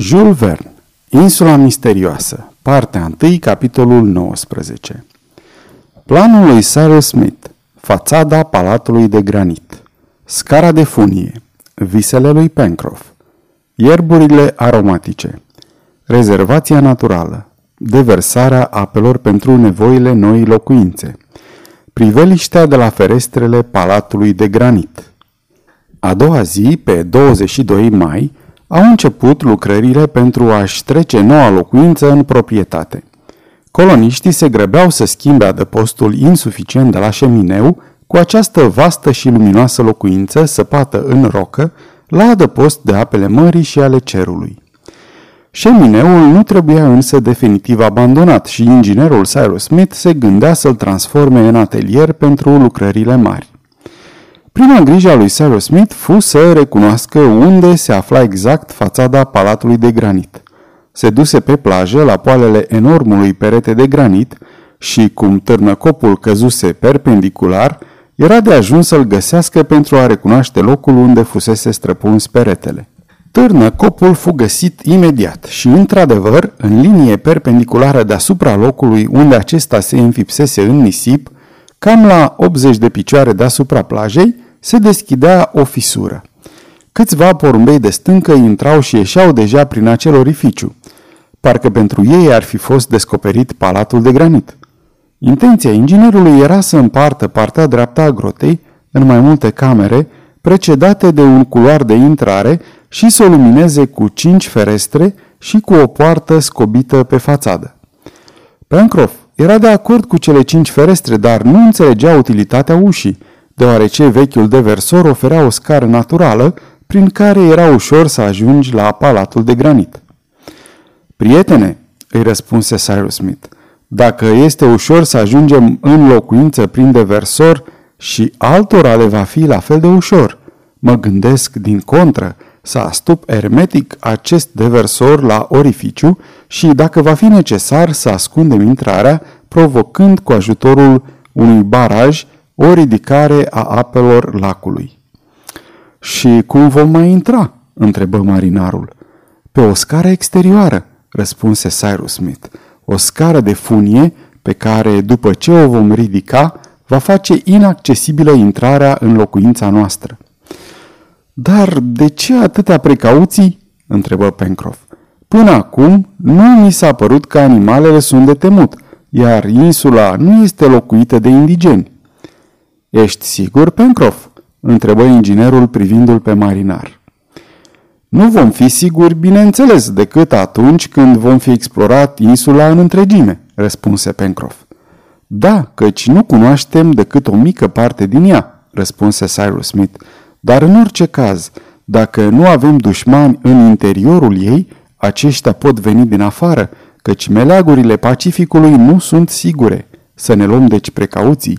Jules Verne, Insula misterioasă, partea 1, capitolul 19 Planul lui Cyrus Smith, fațada palatului de granit, scara de funie, visele lui Pencroff, ierburile aromatice, rezervația naturală, deversarea apelor pentru nevoile noii locuințe, priveliștea de la ferestrele palatului de granit. A doua zi, pe 22 mai, au început lucrările pentru a-și trece noua locuință în proprietate. Coloniștii se grăbeau să schimbe adăpostul insuficient de la șemineu cu această vastă și luminoasă locuință săpată în rocă la adăpost de apele mării și ale cerului. Șemineul nu trebuia însă definitiv abandonat și inginerul Cyrus Smith se gândea să-l transforme în atelier pentru lucrările mari. Prima grijă a lui Cyrus Smith fu să recunoască unde se afla exact fațada palatului de granit. Se duse pe plajă la poalele enormului perete de granit și, cum târnăcopul căzuse perpendicular, era de ajuns să-l găsească pentru a recunoaște locul unde fusese străpuns peretele. Târnăcopul fu găsit imediat și, într-adevăr, în linie perpendiculară deasupra locului unde acesta se înfipsese în nisip, cam la 80 de picioare deasupra plajei, se deschidea o fisură. Câțiva porumbei de stâncă intrau și ieșeau deja prin acel orificiu. Parcă pentru ei ar fi fost descoperit palatul de granit. Intenția inginerului era să împartă partea dreaptă a grotei în mai multe camere, precedate de un culoar de intrare și să o lumineze cu cinci ferestre și cu o poartă scobită pe fațadă. Pencroff era de acord cu cele cinci ferestre, dar nu înțelegea utilitatea ușii, deoarece vechiul deversor oferea o scară naturală prin care era ușor să ajungi la palatul de granit. Prietene, îi răspunse Cyrus Smith, dacă este ușor să ajungem în locuință prin deversor și altora le va fi la fel de ușor. Mă gândesc, din contră, să astup ermetic acest deversor la orificiu și, dacă va fi necesar, să ascundem intrarea, provocând cu ajutorul unui baraj o ridicare a apelor lacului. Și cum vom mai intra?" întrebă marinarul. Pe o scară exterioară, răspunse Cyrus Smith. O scară de funie pe care, după ce o vom ridica, va face inaccesibilă intrarea în locuința noastră. Dar de ce atâtea precauții? întrebă Pencroff. Până acum nu mi s-a părut că animalele sunt de temut, iar insula nu este locuită de indigeni. Ești sigur, Pencroff?" întrebă inginerul privindu-l pe marinar. Nu vom fi siguri, bineînțeles, decât atunci când vom fi explorat insula în întregime, răspunse Pencroff. Da, căci nu cunoaștem decât o mică parte din ea, răspunse Cyrus Smith, dar în orice caz, dacă nu avem dușmani în interiorul ei, aceștia pot veni din afară, căci meleagurile Pacificului nu sunt sigure. Să ne luăm deci precauții,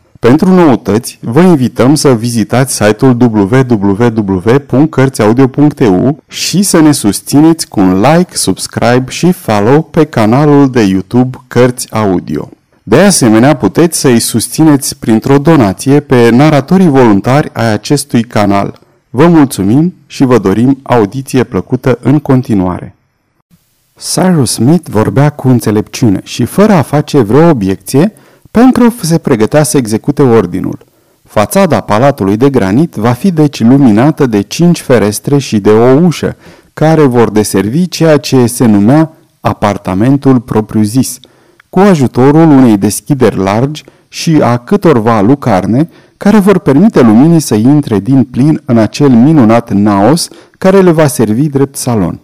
Pentru noutăți, vă invităm să vizitați site-ul www.cărțiaudio.eu și să ne susțineți cu un like, subscribe și follow pe canalul de YouTube Cărți Audio. De asemenea, puteți să-i susțineți printr-o donație pe naratorii voluntari ai acestui canal. Vă mulțumim și vă dorim audiție plăcută în continuare. Cyrus Smith vorbea cu înțelepciune și fără a face vreo obiecție, Pencroff se pregătea să execute ordinul. Fațada palatului de granit va fi deci luminată de cinci ferestre și de o ușă, care vor deservi ceea ce se numea apartamentul propriu-zis, cu ajutorul unei deschideri largi și a câtorva lucarne care vor permite luminii să intre din plin în acel minunat naos care le va servi drept salon.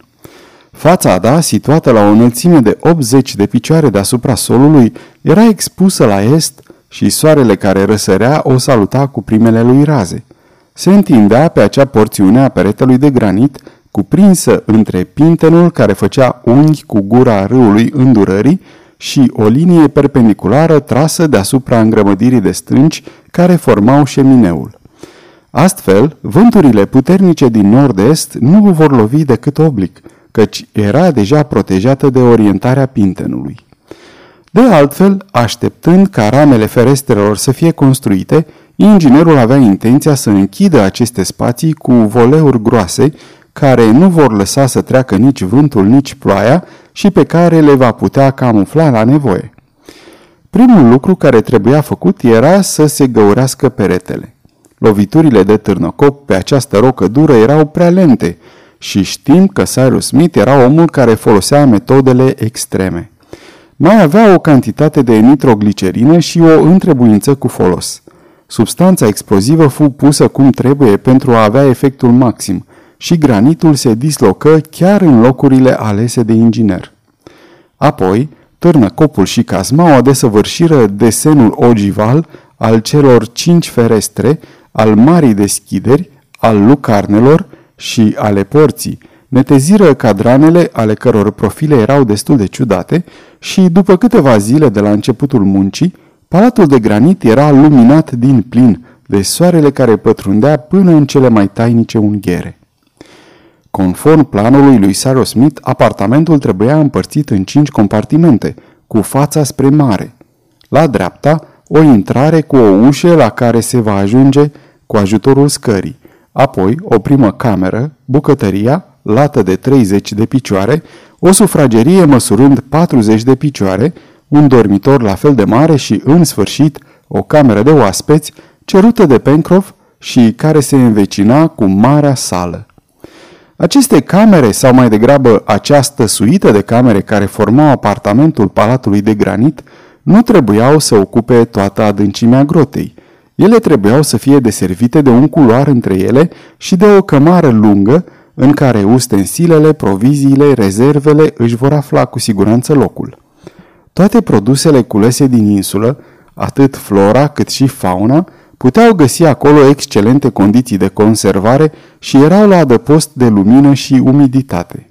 Fațada, situată la o înălțime de 80 de picioare deasupra solului, era expusă la est și soarele care răsărea o saluta cu primele lui raze. Se întindea pe acea porțiune a peretelui de granit cuprinsă între pintenul care făcea unghi cu gura râului îndurării și o linie perpendiculară trasă deasupra îngrămădirii de stânci care formau șemineul. Astfel, vânturile puternice din nord-est nu vor lovi decât oblic, căci era deja protejată de orientarea pintenului. De altfel, așteptând ca ramele ferestrelor să fie construite, inginerul avea intenția să închidă aceste spații cu voleuri groase, care nu vor lăsa să treacă nici vântul, nici ploaia și pe care le va putea camufla la nevoie. Primul lucru care trebuia făcut era să se găurească peretele. Loviturile de târnăcop pe această rocă dură erau prea lente și știm că Cyrus Smith era omul care folosea metodele extreme. Mai avea o cantitate de nitroglicerină și o întrebuință cu folos. Substanța explozivă fu pusă cum trebuie pentru a avea efectul maxim și granitul se dislocă chiar în locurile alese de inginer. Apoi, târnăcopul și cazmaua desăvârșiră desenul ogival al celor cinci ferestre, al marii deschideri, al lucarnelor și ale porții, neteziră cadranele ale căror profile erau destul de ciudate și, după câteva zile de la începutul muncii, palatul de granit era luminat din plin de soarele care pătrundea până în cele mai tainice unghiere. Conform planului lui Cyrus Smith, apartamentul trebuia împărțit în cinci compartimente, cu fața spre mare. La dreapta, o intrare cu o ușă la care se va ajunge cu ajutorul scării, apoi o primă cameră, bucătăria, lată de 30 de picioare, o sufragerie măsurând 40 de picioare, un dormitor la fel de mare și, în sfârșit, o cameră de oaspeți cerută de Pencroff și care se învecina cu marea sală. Aceste camere, sau mai degrabă această suită de camere care formau apartamentul Palatului de Granit, nu trebuiau să ocupe toată adâncimea grotei. Ele trebuiau să fie deservite de un culoar între ele și de o cămară lungă în care ustensilele, proviziile, rezervele își vor afla cu siguranță locul. Toate produsele culese din insulă, atât flora cât și fauna, puteau găsi acolo excelente condiții de conservare și erau la adăpost de lumină și umiditate.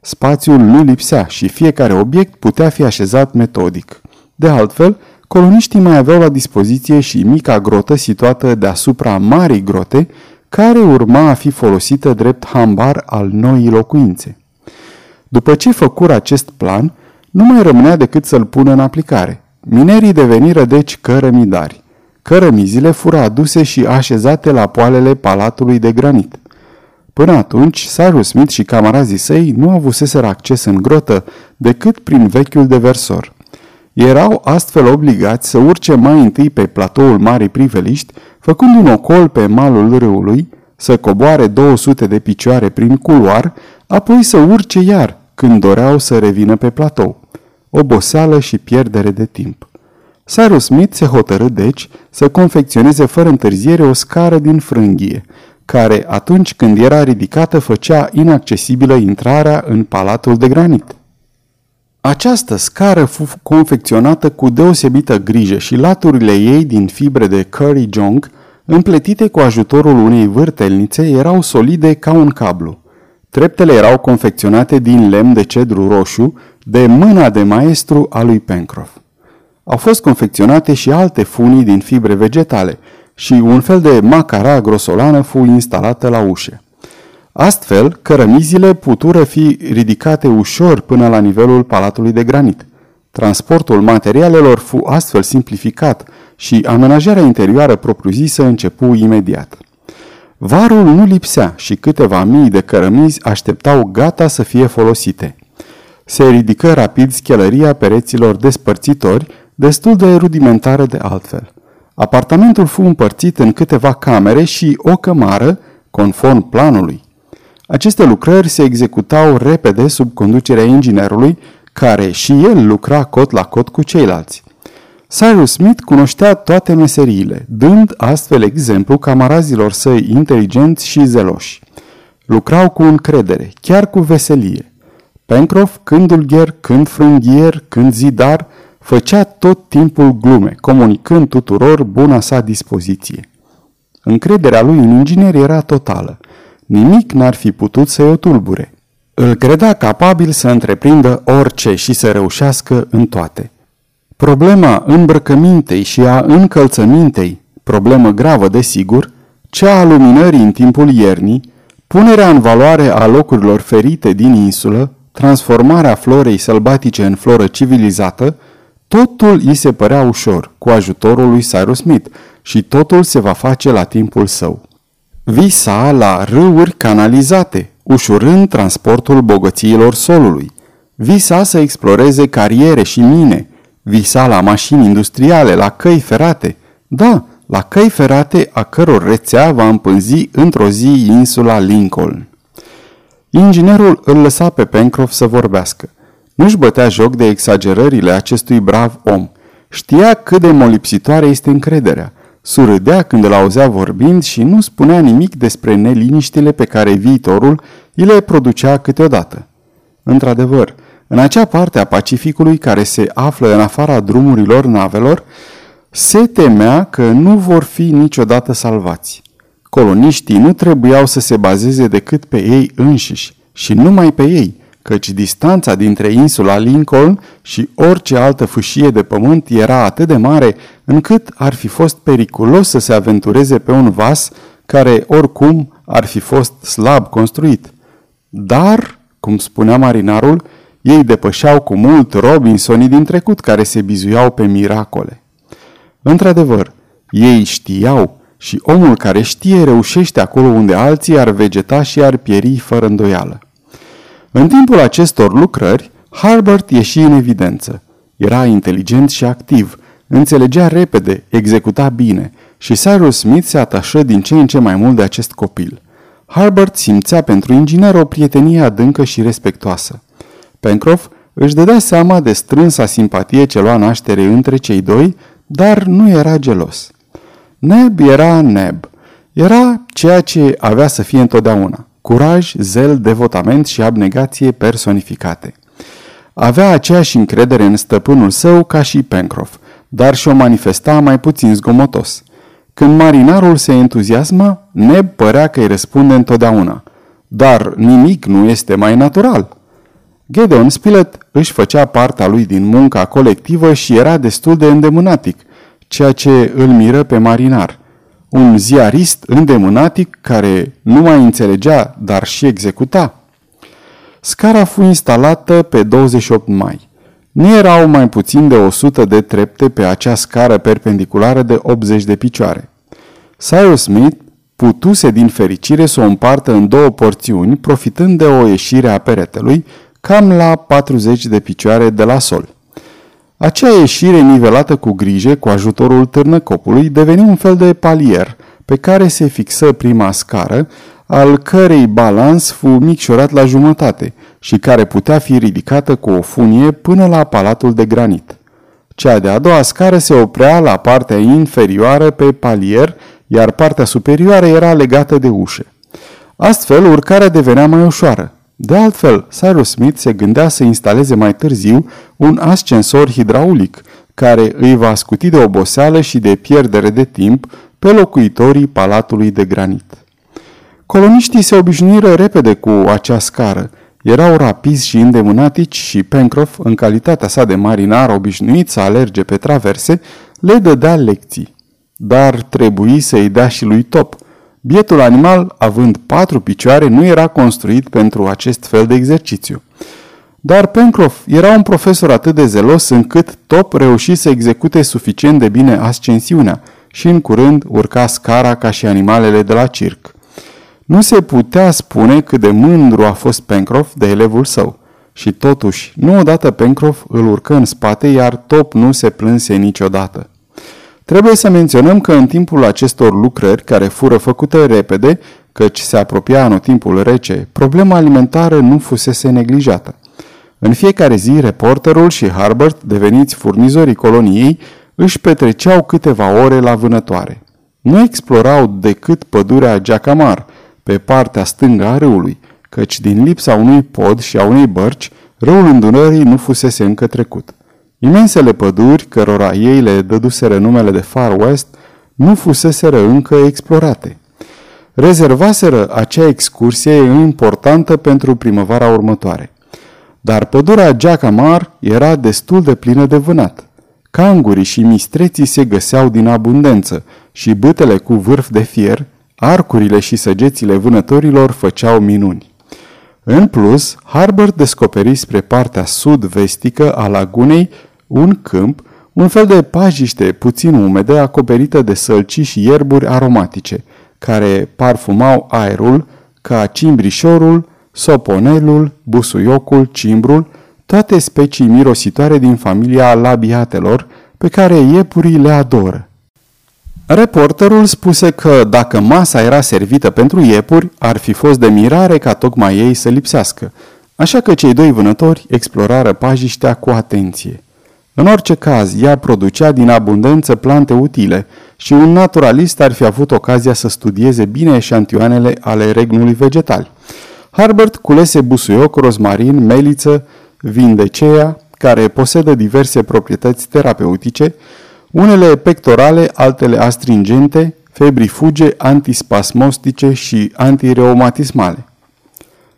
Spațiul nu lipsea și fiecare obiect putea fi așezat metodic. De altfel, coloniștii mai aveau la dispoziție și mica grotă situată deasupra marii grote, care urma a fi folosită drept hambar al noii locuințe. După ce făcură acest plan, nu mai rămânea decât să-l pună în aplicare. Minerii deveniră deci cărămidari. Cărămizile fură aduse și așezate la poalele palatului de granit. Până atunci, Cyrus Smith și camarazii săi nu avuseseră acces în grotă decât prin vechiul deversor. Erau astfel obligați să urce mai întâi pe platoul Marii Priveliști, făcând un ocol pe malul râului, să coboare 200 de picioare prin culoar, apoi să urce iar, când doreau să revină pe platou. Oboseală și pierdere de timp. Cyrus Smith se hotărâ deci să confecționeze fără întârziere o scară din frânghie, care atunci când era ridicată făcea inaccesibilă intrarea în palatul de granit. Această scară fu confecționată cu deosebită grijă și laturile ei din fibre de curry jong, împletite cu ajutorul unei vârtelnițe, erau solide ca un cablu. Treptele erau confecționate din lemn de cedru roșu, de mâna de maestru a lui Pencroff. Au fost confecționate și alte funii din fibre vegetale și un fel de macara grosolană fu instalată la ușe. Astfel, cărămizile putură fi ridicate ușor până la nivelul palatului de granit. Transportul materialelor fu astfel simplificat și amenajarea interioară propriu-zisă începu imediat. Varul nu lipsea și câteva mii de cărămizi așteptau gata să fie folosite. Se ridică rapid schelăria pereților despărțitori, destul de rudimentară de altfel. Apartamentul fu împărțit în câteva camere și o cămară, conform planului. Aceste lucrări se executau repede sub conducerea inginerului, care și el lucra cot la cot cu ceilalți. Cyrus Smith cunoștea toate meseriile, dând astfel exemplu camarazilor săi inteligenți și zeloși. Lucrau cu încredere, chiar cu veselie. Pencroff, când dulgher, când frânghier, când zidar, făcea tot timpul glume, comunicând tuturor buna sa dispoziție. Încrederea lui în inginer era totală. Nimic n-ar fi putut să-i o tulbure. Îl credea capabil să întreprindă orice și să reușească în toate. Problema îmbrăcămintei și a încălțămintei, problemă gravă desigur, cea a luminării în timpul iernii, punerea în valoare a locurilor ferite din insulă, transformarea florei sălbatice în floră civilizată, totul îi se părea ușor cu ajutorul lui Cyrus Smith și totul se va face la timpul său. Visa la râuri canalizate, ușurând transportul bogățiilor solului. Visa să exploreze cariere și mine. Visa la mașini industriale, la căi ferate. Da, la căi ferate a căror rețea va împânzi într-o zi insula Lincoln. Inginerul îl lăsa pe Pencroff să vorbească. Nu-și bătea joc de exagerările acestui brav om. Știa cât de molipsitoare este încrederea. Surâdea când îl auzea vorbind și nu spunea nimic despre neliniștile pe care viitorul îi le producea câteodată. Într-adevăr, în acea parte a Pacificului care se află în afara drumurilor navelor, se temea că nu vor fi niciodată salvați. Coloniștii nu trebuiau să se bazeze decât pe ei înșiși și numai pe ei, căci distanța dintre insula Lincoln și orice altă fâșie de pământ era atât de mare încât ar fi fost periculos să se aventureze pe un vas care oricum ar fi fost slab construit. Dar, cum spunea marinarul, ei depășeau cu mult Robinsonii din trecut care se bizuiau pe miracole. Într-adevăr, ei știau și omul care știe reușește acolo unde alții ar vegeta și ar pieri fără îndoială. În timpul acestor lucrări, Harbert ieși în evidență. Era inteligent și activ, înțelegea repede, executa bine și Cyrus Smith se atașă din ce în ce mai mult de acest copil. Harbert simțea pentru inginer o prietenie adâncă și respectoasă. Pencroff își dădea seama de strânsa simpatie ce lua naștere între cei doi, dar nu era gelos. Neb era Neb. Era ceea ce avea să fie întotdeauna. Curaj, zel, devotament și abnegație personificate. Avea aceeași încredere în stăpânul său ca și Pencroff, dar și-o manifesta mai puțin zgomotos. Când marinarul se entuziasma, Neb părea că îi răspunde întotdeauna. Dar nimic nu este mai natural. Gedeon Spilett își făcea partea lui din munca colectivă și era destul de îndemânatic, ceea ce îl miră pe marinar. Un ziarist îndemânatic care nu mai înțelegea, dar și executa. Scara fu instalată pe 28 mai. Nu erau mai puțin de 100 de trepte pe acea scară perpendiculară de 80 de picioare. Cyrus Smith putuse din fericire să o împartă în două porțiuni, profitând de o ieșire a peretelui, cam la 40 de picioare de la sol. Acea ieșire nivelată cu grijă, cu ajutorul târnăcopului, deveni un fel de palier pe care se fixă prima scară, al cărei balans fu micșorat la jumătate și care putea fi ridicată cu o funie până la palatul de granit. Cea de-a doua scară se oprea la partea inferioară pe palier, iar partea superioară era legată de ușe. Astfel, urcarea devenea mai ușoară. De altfel, Cyrus Smith se gândea să instaleze mai târziu un ascensor hidraulic, care îi va scuti de oboseală și de pierdere de timp pe locuitorii palatului de granit. Coloniștii se obișnuiră repede cu acea scară. Erau rapizi și îndemânatici și Pencroff, în calitatea sa de marinar obișnuit să alerge pe traverse, le dădea lecții. Dar trebuie să-i dea și lui Top – Bietul animal, având patru picioare, nu era construit pentru acest fel de exercițiu. Dar Pencroff era un profesor atât de zelos încât Top reuși să execute suficient de bine ascensiunea și în curând urca scara ca și animalele de la circ. Nu se putea spune cât de mândru a fost Pencroff de elevul său. Și totuși, nu odată Pencroff îl urcă în spate, iar Top nu se plânse niciodată. Trebuie să menționăm că în timpul acestor lucrări, care fură făcute repede, căci se apropia anotimpul rece, problema alimentară nu fusese neglijată. În fiecare zi, reporterul și Harbert, deveniți furnizorii coloniei, își petreceau câteva ore la vânătoare. Nu explorau decât pădurea Jacamar, pe partea stângă a râului, căci din lipsa unui pod și a unei bărci, râul îndunării nu fusese încă trecut. Imensele păduri, cărora ei le dăduseră numele de Far West, nu fuseseră încă explorate. rezervaseră acea excursie importantă pentru primăvara următoare. Dar pădurea Jacamar era destul de plină de vânat. Cangurii și mistreții se găseau din abundență și bâtele cu vârf de fier, arcurile și săgețile vânătorilor făceau minuni. În plus, Harbert descoperi spre partea sud-vestică a lagunei un câmp, un fel de pajiște puțin umede acoperită de sălci și ierburi aromatice, care parfumau aerul ca cimbrișorul, soponelul, busuiocul, cimbrul, toate specii mirositoare din familia labiatelor pe care iepurii le adoră. Reporterul spuse că dacă masa era servită pentru iepuri, ar fi fost de mirare ca tocmai ei să lipsească, așa că cei doi vânători explorară pajiștea cu atenție. În orice caz, ea producea din abundență plante utile și un naturalist ar fi avut ocazia să studieze bine eșantioanele ale regnului vegetal. Harbert culese busuioc, rozmarin, meliță, vindecea, care posedă diverse proprietăți terapeutice, unele pectorale, altele astringente, febrifuge, antispasmostice și antireumatismale.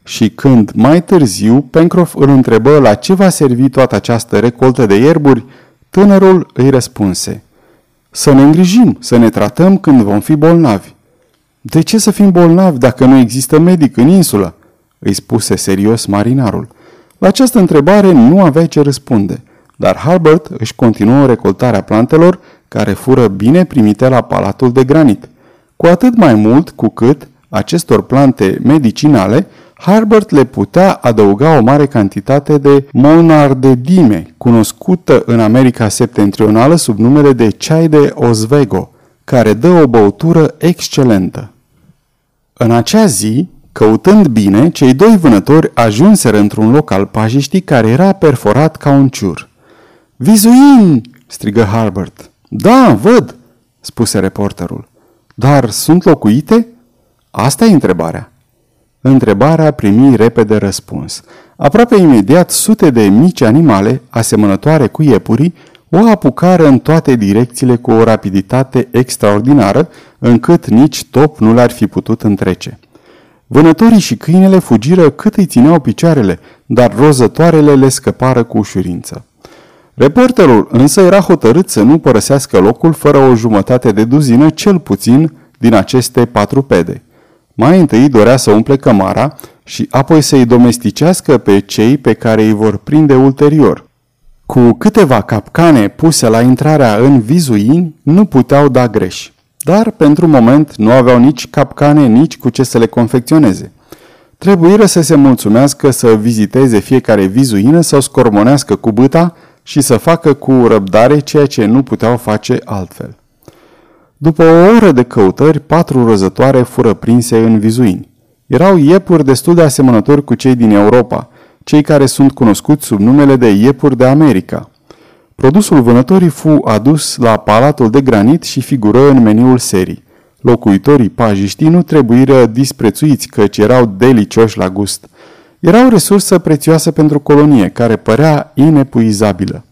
Și când, mai târziu, Pencroff îl întrebă la ce va servi toată această recoltă de ierburi, tânărul îi răspunse. Să ne îngrijim, să ne tratăm când vom fi bolnavi. De ce să fim bolnavi dacă nu există medic în insulă? îi spuse serios marinarul. La această întrebare nu avea ce răspunde, dar Harbert își continuă recoltarea plantelor care fură bine primite la palatul de granit. Cu atât mai mult cu cât acestor plante medicinale Harbert le putea adăuga o mare cantitate de monardedime, cunoscută în America septentrională sub numele de ceai de Oswego, care dă o băutură excelentă. În acea zi, Căutând bine, cei doi vânători ajunseră într-un loc al pajiștii care era perforat ca un ciur. Vizuini! strigă Harbert. Da, văd, spuse reporterul. Dar sunt locuite? Asta e întrebarea. Întrebarea primi repede răspuns. Aproape imediat, sute de mici animale, asemănătoare cu iepurii, o apucară în toate direcțiile cu o rapiditate extraordinară, încât nici top nu l-ar fi putut întrece. Vânătorii și câinele fugiră cât îi țineau picioarele, dar rozătoarele le scăpară cu ușurință. Reporterul însă era hotărât să nu părăsească locul fără o jumătate de duzină cel puțin din aceste patru pede. Mai întâi dorea să umple cămara și apoi să-i domesticească pe cei pe care îi vor prinde ulterior. Cu câteva capcane puse la intrarea în vizuini, nu puteau da greș dar pentru moment nu aveau nici capcane, nici cu ce să le confecționeze. Trebuiră să se mulțumească să viziteze fiecare vizuină, să o scormonească cu băta și să facă cu răbdare ceea ce nu puteau face altfel. După o oră de căutări, patru răzătoare fură prinse în vizuini. Erau iepuri destul de asemănători cu cei din Europa, cei care sunt cunoscuți sub numele de iepuri de America – Produsul vânătorii fu adus la palatul de granit și figură în meniul serii. Locuitorii pajiștii nu trebuiră disprețuiți căci erau delicioși la gust. Era o resursă prețioasă pentru colonie, care părea inepuizabilă.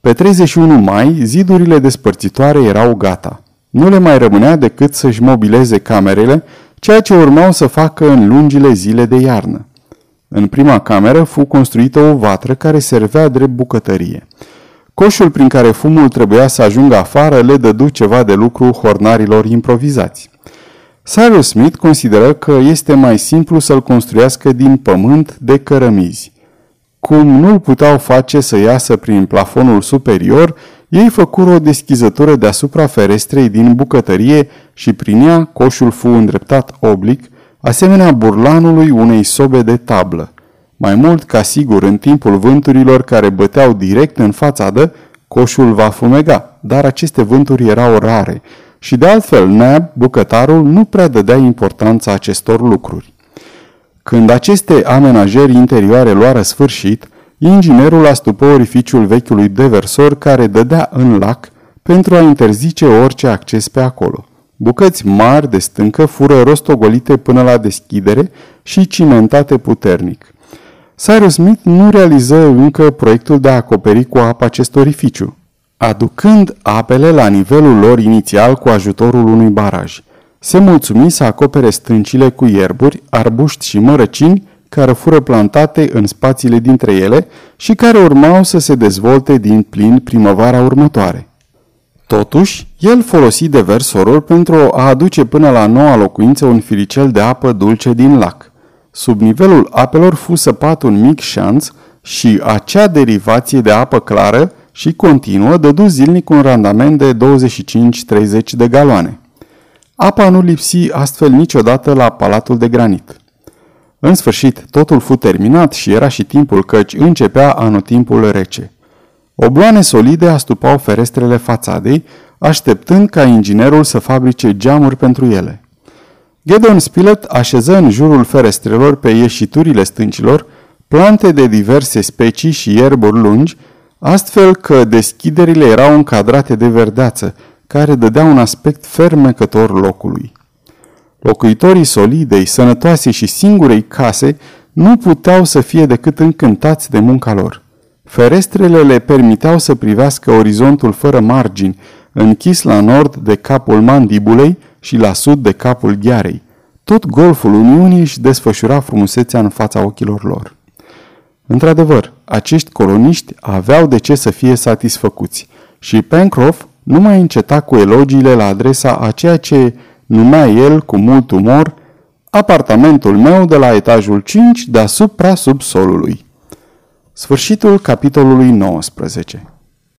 Pe 31 mai, zidurile despărțitoare erau gata. Nu le mai rămânea decât să-și mobileze camerele, ceea ce urmau să facă în lungile zile de iarnă. În prima cameră fu construită o vatră care servea drept bucătărie. Coșul prin care fumul trebuia să ajungă afară le dădu ceva de lucru hornarilor improvizați. Cyrus Smith consideră că este mai simplu să-l construiască din pământ de cărămizi. Cum nu-l puteau face să iasă prin plafonul superior, ei făcură o deschizătură deasupra ferestrei din bucătărie și prin ea coșul fu îndreptat oblic, asemenea burlanului unei sobe de tablă. Mai mult ca sigur, în timpul vânturilor care băteau direct în fațadă, coșul va fumega, dar aceste vânturi erau rare și de altfel Nab, bucătarul, nu prea dădea importanța acestor lucruri. Când aceste amenajări interioare luară sfârșit, inginerul astupă orificiul vechiului deversor care dădea în lac pentru a interzice orice acces pe acolo. Bucăți mari de stâncă fură rostogolite până la deschidere și cimentate puternic. Cyrus Smith nu realiză încă proiectul de a acoperi cu apă acest orificiu, aducând apele la nivelul lor inițial cu ajutorul unui baraj. se mulțumi să acopere stâncile cu ierburi, arbuști și mărăcini care fură plantate în spațiile dintre ele și care urmau să se dezvolte din plin primăvara următoare. Totuși, el folosi versorul pentru a aduce până la noua locuință un firicel de apă dulce din lac. Sub nivelul apelor fu săpat un mic șanț și acea derivație de apă clară și continuă dădu zilnic un randament de 25-30 de galoane. Apa nu lipsi astfel niciodată la palatul de granit. În sfârșit, totul fu terminat și era și timpul căci începea anotimpul rece. Obloane solide astupau ferestrele fațadei, așteptând ca inginerul să fabrice geamuri pentru ele. Gedeon Spilett așeză în jurul ferestrelor pe ieșiturile stâncilor plante de diverse specii și ierburi lungi, astfel că deschiderile erau încadrate de verdeață, care dădea un aspect fermecător locului. Locuitorii solidei, sănătoase și singurei case nu puteau să fie decât încântați de munca lor. Ferestrele le permiteau să privească orizontul fără margini, închis la nord de capul mandibulei și la sud de capul ghearei. Tot golful Uniunii își desfășura frumusețea în fața ochilor lor. Într-adevăr, acești coloniști aveau de ce să fie satisfăcuți și Pencroff nu mai înceta cu elogiile la adresa a ceea ce numea el cu mult umor apartamentul meu de la etajul 5 deasupra subsolului. Sfârșitul capitolului 19